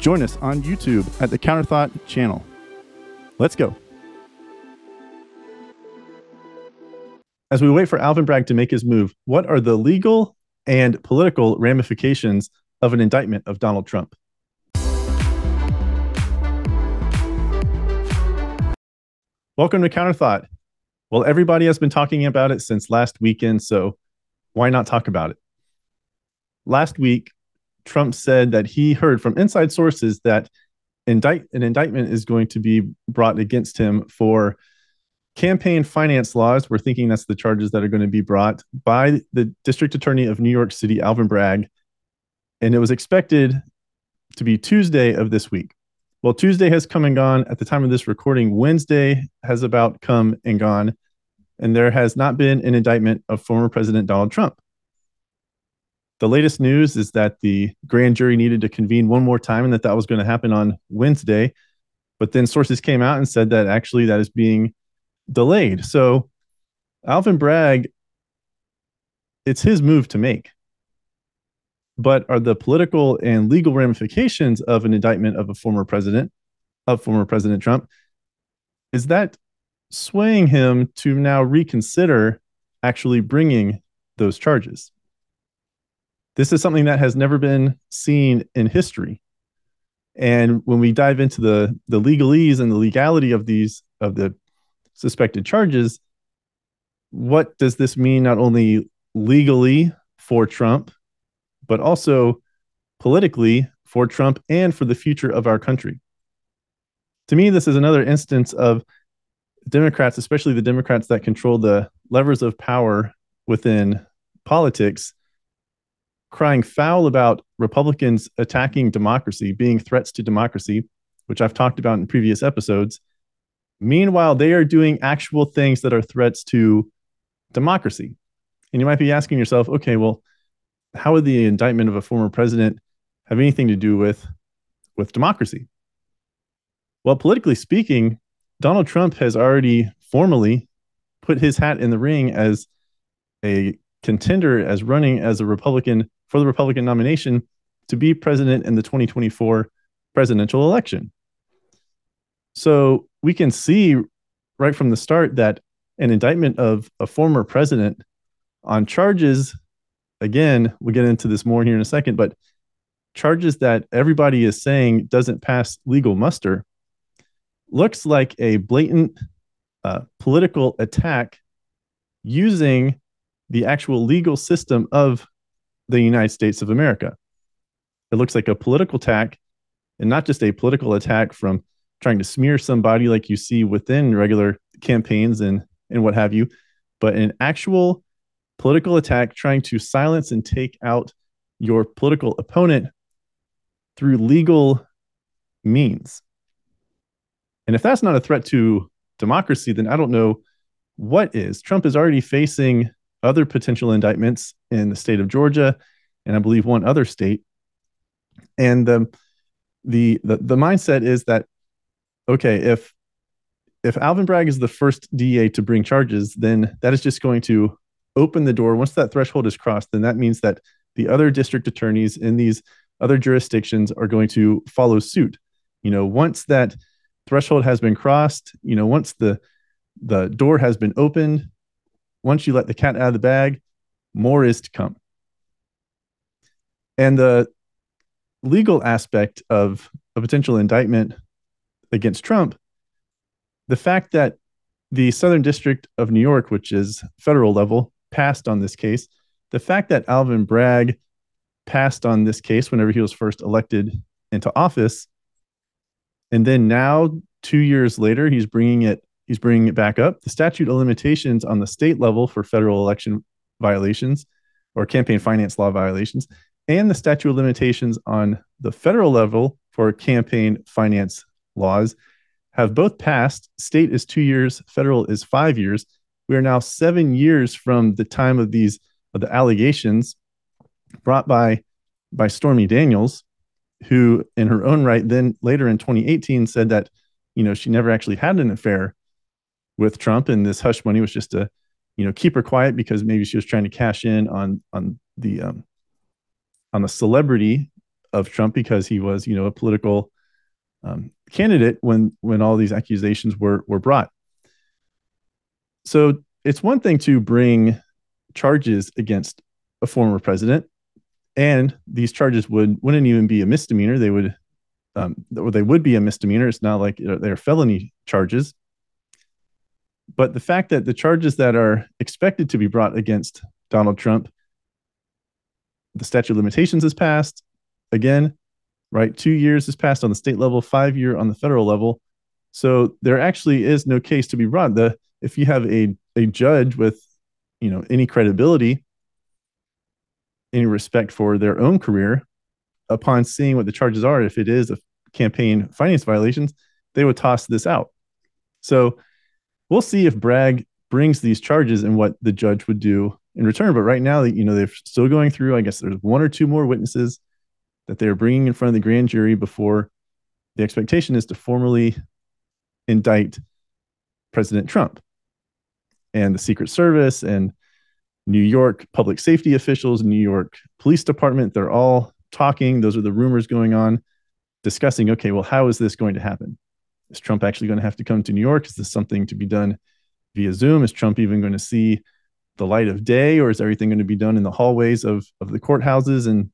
join us on YouTube at the Counterthought channel. Let's go. As we wait for Alvin Bragg to make his move, what are the legal and political ramifications of an indictment of Donald Trump? Welcome to Counterthought. Well, everybody has been talking about it since last weekend, so why not talk about it? Last week, Trump said that he heard from inside sources that indict an indictment is going to be brought against him for campaign finance laws. We're thinking that's the charges that are going to be brought by the District Attorney of New York City, Alvin Bragg, and it was expected to be Tuesday of this week. Well, Tuesday has come and gone. At the time of this recording, Wednesday has about come and gone, and there has not been an indictment of former President Donald Trump. The latest news is that the grand jury needed to convene one more time and that that was going to happen on Wednesday. But then sources came out and said that actually that is being delayed. So Alvin Bragg, it's his move to make but are the political and legal ramifications of an indictment of a former president, of former President Trump, is that swaying him to now reconsider actually bringing those charges? This is something that has never been seen in history. And when we dive into the the legalese and the legality of these of the suspected charges, what does this mean not only legally for Trump, but also politically for Trump and for the future of our country. To me, this is another instance of Democrats, especially the Democrats that control the levers of power within politics, crying foul about Republicans attacking democracy, being threats to democracy, which I've talked about in previous episodes. Meanwhile, they are doing actual things that are threats to democracy. And you might be asking yourself, okay, well, how would the indictment of a former president have anything to do with with democracy? Well, politically speaking, Donald Trump has already formally put his hat in the ring as a contender as running as a Republican for the Republican nomination to be president in the 2024 presidential election. So we can see right from the start that an indictment of a former president on charges again, we'll get into this more here in a second, but charges that everybody is saying doesn't pass legal muster looks like a blatant uh, political attack using the actual legal system of the United States of America. It looks like a political attack and not just a political attack from trying to smear somebody like you see within regular campaigns and and what have you, but an actual political attack trying to silence and take out your political opponent through legal means. And if that's not a threat to democracy, then I don't know what is. Trump is already facing other potential indictments in the state of Georgia and I believe one other state. And the the the, the mindset is that okay, if if Alvin Bragg is the first DA to bring charges, then that is just going to open the door, once that threshold is crossed, then that means that the other district attorneys in these other jurisdictions are going to follow suit. You know, once that threshold has been crossed, you know, once the the door has been opened, once you let the cat out of the bag, more is to come. And the legal aspect of a potential indictment against Trump, the fact that the Southern District of New York, which is federal level, passed on this case. The fact that Alvin Bragg passed on this case whenever he was first elected into office, and then now two years later he's bringing it he's bringing it back up. The statute of limitations on the state level for federal election violations or campaign finance law violations, and the statute of limitations on the federal level for campaign finance laws have both passed. State is two years, federal is five years. We are now seven years from the time of these of the allegations brought by by Stormy Daniels, who in her own right then later in 2018 said that you know she never actually had an affair with Trump and this hush money was just to you know keep her quiet because maybe she was trying to cash in on on the um, on the celebrity of Trump because he was you know a political um, candidate when when all these accusations were were brought. So it's one thing to bring charges against a former president, and these charges would wouldn't even be a misdemeanor. They would um, they would be a misdemeanor. It's not like they're felony charges. But the fact that the charges that are expected to be brought against Donald Trump, the statute of limitations has passed. Again, right? Two years has passed on the state level, five year on the federal level. So there actually is no case to be brought. The if you have a a judge with you know any credibility, any respect for their own career, upon seeing what the charges are, if it is a campaign finance violations, they would toss this out. So we'll see if Bragg brings these charges and what the judge would do in return. But right now, you know, they're still going through. I guess there's one or two more witnesses that they are bringing in front of the grand jury before the expectation is to formally indict President Trump and the Secret Service and New York public safety officials, New York Police Department. They're all talking. Those are the rumors going on, discussing okay, well, how is this going to happen? Is Trump actually going to have to come to New York? Is this something to be done via Zoom? Is Trump even going to see the light of day, or is everything going to be done in the hallways of, of the courthouses and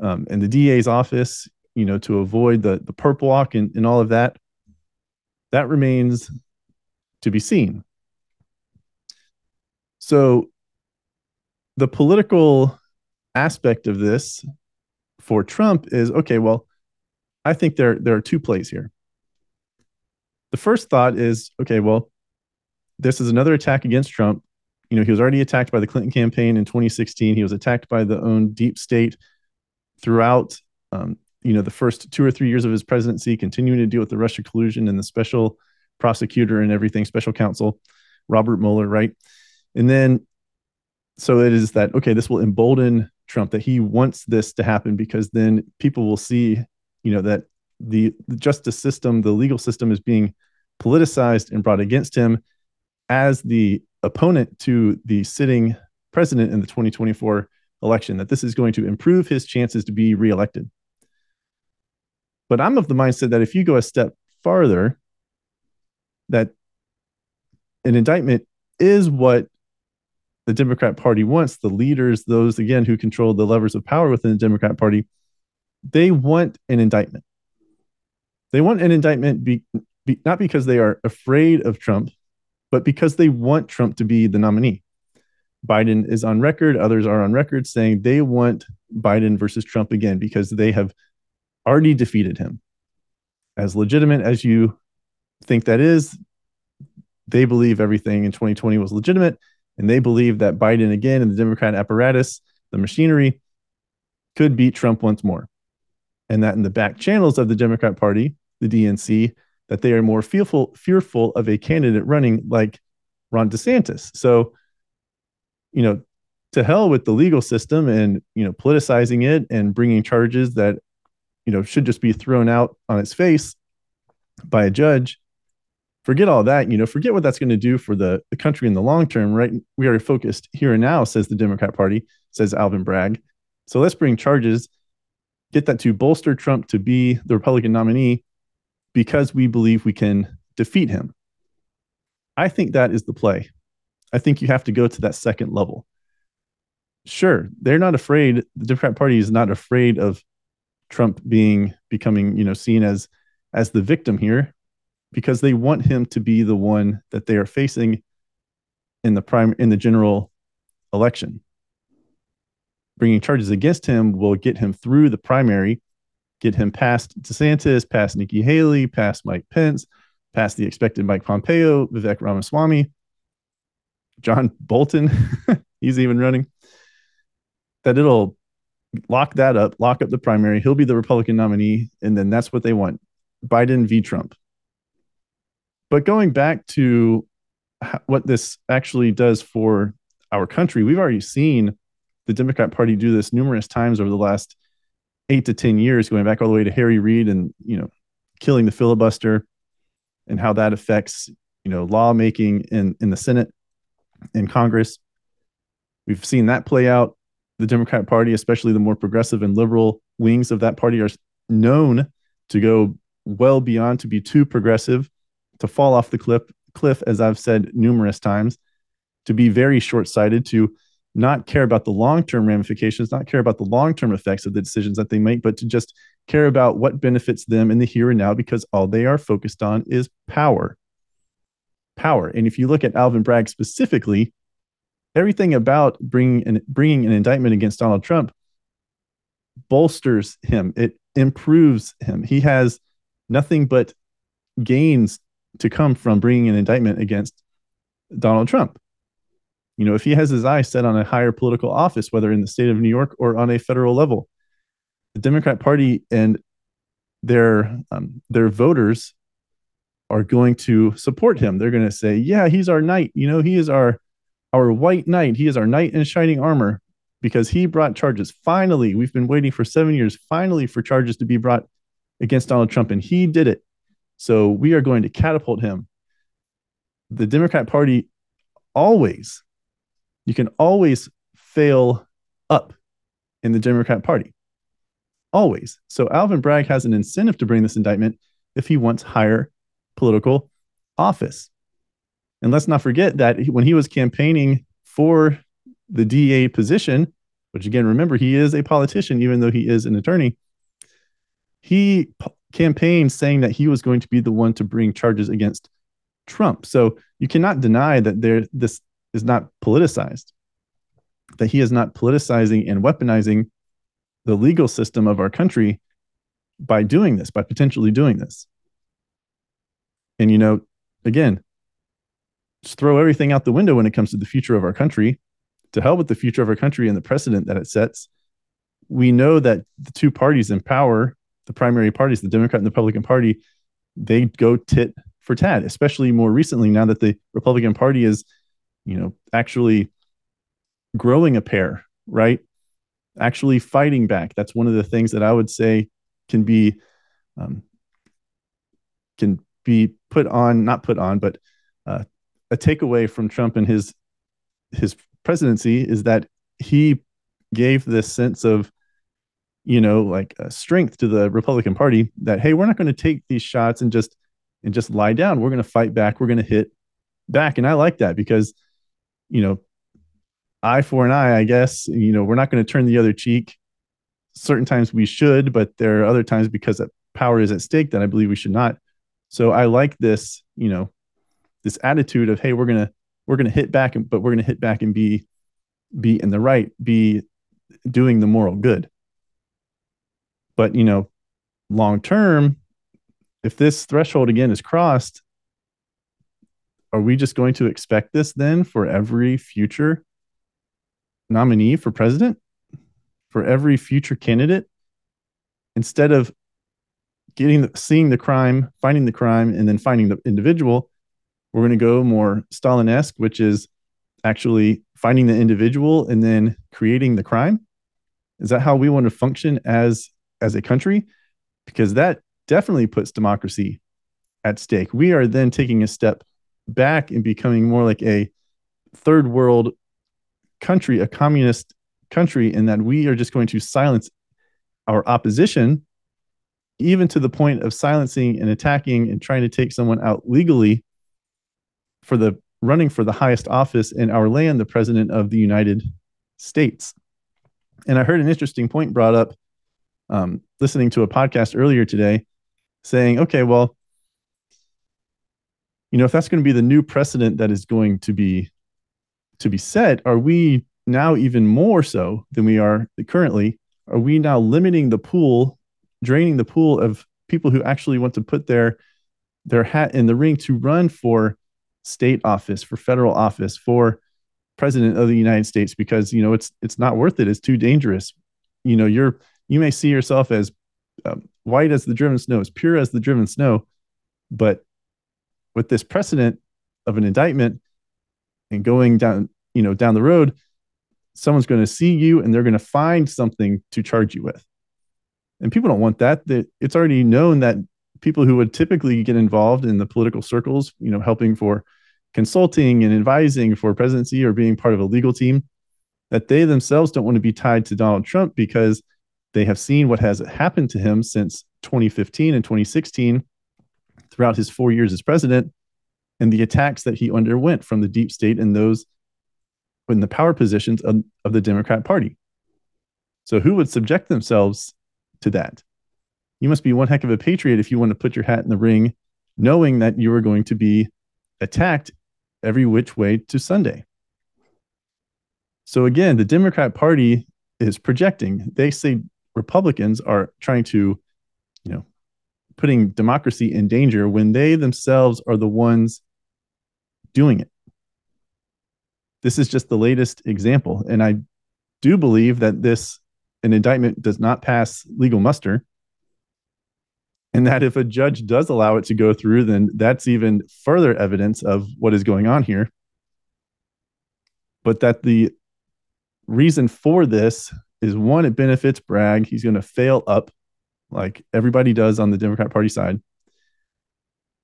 um, and the DA's office, you know, to avoid the the perp walk and, and all of that, that remains to be seen. So the political aspect of this for Trump is okay, well, I think there there are two plays here. The first thought is okay, well, this is another attack against Trump. You know, he was already attacked by the Clinton campaign in 2016. He was attacked by the own deep state throughout um, you know the first two or three years of his presidency, continuing to deal with the Russia collusion and the special prosecutor and everything, special counsel Robert Mueller, right? And then so it is that okay, this will embolden Trump that he wants this to happen because then people will see, you know, that the, justice system, the legal system is being politicized and brought against him as the opponent to the sitting president in the 2024 election, that this is going to improve his chances to be reelected. But I'm of the mindset that if you go a step farther, that an indictment is what the Democrat Party wants. The leaders, those again who control the levers of power within the Democrat Party, they want an indictment. They want an indictment be, be, not because they are afraid of Trump, but because they want Trump to be the nominee. Biden is on record, others are on record saying they want Biden versus Trump again because they have already defeated him. As legitimate as you think that is, they believe everything in 2020 was legitimate. And they believe that Biden again and the Democrat apparatus, the machinery, could beat Trump once more. And that in the back channels of the Democrat Party, the DNC, that they are more fearful, fearful of a candidate running like Ron DeSantis. So you know, to hell with the legal system and, you know, politicizing it and bringing charges that, you know, should just be thrown out on its face by a judge. Forget all that, you know, forget what that's going to do for the, the country in the long term, right? We are focused here and now, says the Democrat Party, says Alvin Bragg. So let's bring charges, get that to bolster Trump to be the Republican nominee because we believe we can defeat him. I think that is the play. I think you have to go to that second level. Sure, they're not afraid. The Democrat Party is not afraid of Trump being becoming, you know, seen as as the victim here, because they want him to be the one that they are facing in the prime in the general election. Bringing charges against him will get him through the primary, get him past DeSantis, past Nikki Haley, past Mike Pence, past the expected Mike Pompeo, Vivek Ramaswamy, John Bolton, he's even running, that it'll lock that up, lock up the primary. He'll be the Republican nominee, and then that's what they want Biden v. Trump. But going back to what this actually does for our country, we've already seen the Democrat Party do this numerous times over the last eight to 10 years, going back all the way to Harry Reid and, you know, killing the filibuster and how that affects, you know, lawmaking in, in the Senate and Congress. We've seen that play out the Democrat Party, especially the more progressive and liberal wings of that party, are known to go well beyond to be too progressive, to fall off the cliff, cliff as I've said numerous times, to be very short sighted, to not care about the long term ramifications, not care about the long term effects of the decisions that they make, but to just care about what benefits them in the here and now because all they are focused on is power. Power. And if you look at Alvin Bragg specifically, everything about bringing an, bringing an indictment against Donald Trump bolsters him. It improves him. He has nothing but gains to come from bringing an indictment against Donald Trump. You know, if he has his eyes set on a higher political office, whether in the state of New York or on a federal level, the Democrat Party and their um, their voters are going to support him. They're going to say, "Yeah, he's our knight. You know, he is our our white knight. He is our knight in shining armor because he brought charges. Finally, we've been waiting for seven years, finally, for charges to be brought against Donald Trump, and he did it. So we are going to catapult him. The Democrat Party always, you can always fail up in the Democrat Party. Always. So Alvin Bragg has an incentive to bring this indictment if he wants higher political office. And let's not forget that when he was campaigning for the DA position, which again, remember, he is a politician, even though he is an attorney, he p- campaigned saying that he was going to be the one to bring charges against Trump. So you cannot deny that there this is not politicized, that he is not politicizing and weaponizing the legal system of our country by doing this, by potentially doing this. And you know, again, just throw everything out the window when it comes to the future of our country. To hell with the future of our country and the precedent that it sets. We know that the two parties in power, the primary parties, the Democrat and the Republican Party, they go tit for tat, especially more recently now that the Republican Party is, you know, actually growing a pair, right? Actually fighting back. That's one of the things that I would say can be um, can be put on, not put on, but uh, a takeaway from Trump and his his presidency is that he gave this sense of you know like uh, strength to the Republican Party that hey we're not going to take these shots and just and just lie down we're going to fight back we're going to hit back and I like that because you know eye for an eye I guess. You know we're not going to turn the other cheek. Certain times we should but there are other times because power is at stake that I believe we should not. So I like this you know this attitude of hey we're gonna we're gonna hit back but we're gonna hit back and be be in the right be doing the moral good. But you know long term if this threshold again is crossed are we just going to expect this then for every future nominee for president for every future candidate instead of getting the, seeing the crime finding the crime and then finding the individual we're going to go more Stalin-esque, which is actually finding the individual and then creating the crime. Is that how we want to function as as a country? Because that definitely puts democracy at stake. We are then taking a step back and becoming more like a third world country, a communist country, in that we are just going to silence our opposition, even to the point of silencing and attacking and trying to take someone out legally for the running for the highest office in our land, the president of the United States. And I heard an interesting point brought up um, listening to a podcast earlier today saying, okay, well, you know, if that's going to be the new precedent that is going to be to be set, are we now even more so than we are currently? Are we now limiting the pool, draining the pool of people who actually want to put their their hat in the ring to run for state office, for federal office, for president of the United States because you know it's it's not worth it. It's too dangerous. you know, you're you may see yourself as um, white as the driven snow, as pure as the driven snow, but with this precedent of an indictment and going down, you know, down the road, someone's going to see you and they're going to find something to charge you with. And people don't want that. That it's already known that people who would typically get involved in the political circles, you know, helping for consulting and advising for presidency or being part of a legal team, that they themselves don't want to be tied to Donald Trump because they have seen what has happened to him since 2015 and 2016 throughout his four years as president and the attacks that he underwent from the deep state and those in the power positions of, of the Democrat Party. So, who would subject themselves to that? You must be one heck of a patriot if you want to put your hat in the ring, knowing that you are going to be attacked every which way to Sunday. So, again, the Democrat Party is projecting. They say Republicans are trying to, you know, putting democracy in danger when they themselves are the ones doing it. This is just the latest example. And I do believe that this an indictment does not pass legal muster. And that if a judge does allow it to go through, then that's even further evidence of what is going on here. But that the reason for this is one, it benefits Bragg. He's going to fail up like everybody does on the Democrat Party side.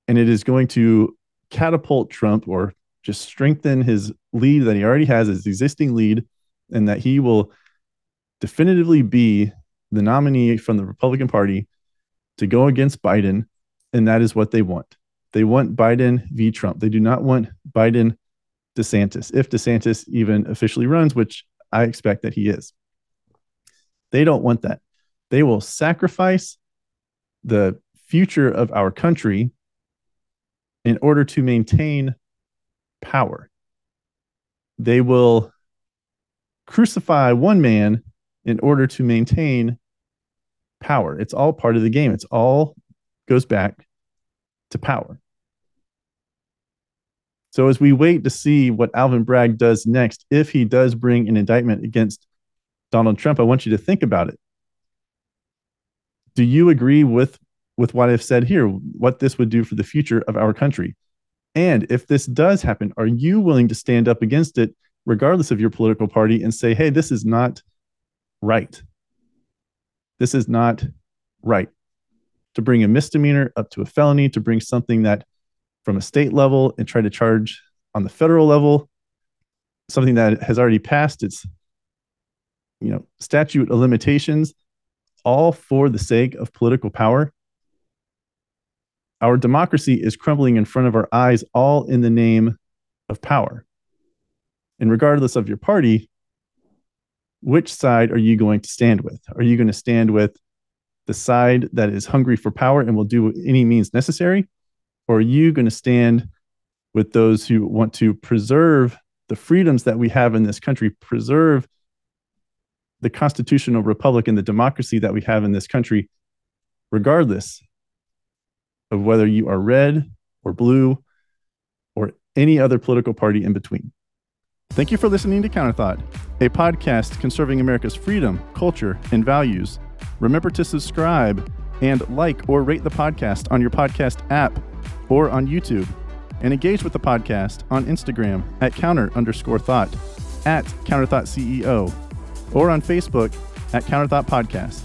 And it is going to catapult Trump or just strengthen his lead that he already has, his existing lead, and that he will definitively be the nominee from the Republican Party to go against Biden. And that is what they want. They want Biden v. Trump. They do not want Biden DeSantis, if DeSantis even officially runs, which I expect that he is. They don't want that. They will sacrifice the future of our country in order to maintain power. They will crucify one man in order to maintain power. It's all part of the game. It's all goes back to power. So as we wait to see what Alvin Bragg does next, if he does bring an indictment against Donald Trump, I want you to think about it. Do you agree with with what I've said here, what this would do for the future of our country. And if this does happen, are you willing to stand up against it, regardless of your political party, and say, hey, this is not right? This is not right. To bring a misdemeanor up to a felony, to bring something that from a state level and try to charge on the federal level, something that has already passed its you know statute of limitations all for the sake of political power our democracy is crumbling in front of our eyes, all in the name of power. And regardless of your party, which side are you going to stand with? Are you going to stand with the side that is hungry for power and will do any means necessary? Or are you going to stand with those who want to preserve the freedoms that we have in this country, preserve the constitutional republic and the democracy that we have in this country, regardless of whether you are red or blue or any other political party in between. Thank you for listening to Counterthought, a podcast conserving America's freedom, culture, and values. Remember to subscribe and like or rate the podcast on your podcast app or on YouTube, and engage with the podcast on Instagram at counter underscore thought, at counterthought CEO, or on Facebook at Counterthought Podcast.